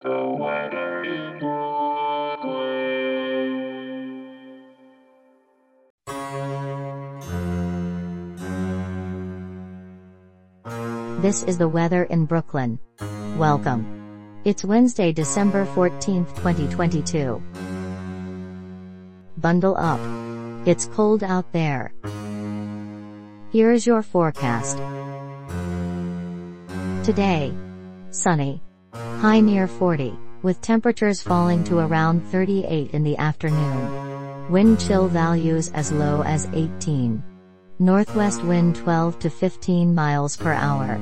This is the weather in Brooklyn. Welcome. It's Wednesday, December 14th, 2022. Bundle up. It's cold out there. Here is your forecast. Today. Sunny. High near 40, with temperatures falling to around 38 in the afternoon. Wind chill values as low as 18. Northwest wind 12 to 15 miles per hour.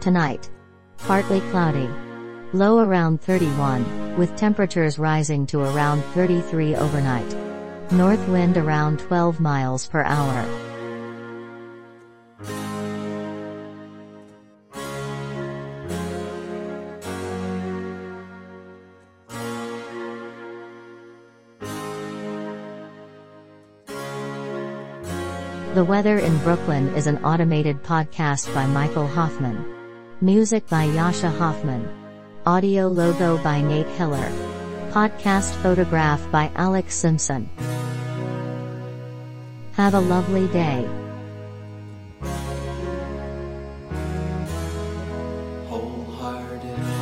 Tonight. Partly cloudy. Low around 31, with temperatures rising to around 33 overnight. North wind around 12 miles per hour. The Weather in Brooklyn is an automated podcast by Michael Hoffman. Music by Jascha Hoffman. Audio logo by Nate Heller. Podcast photograph by Alex Simpson. Have a lovely day. Wholehearted.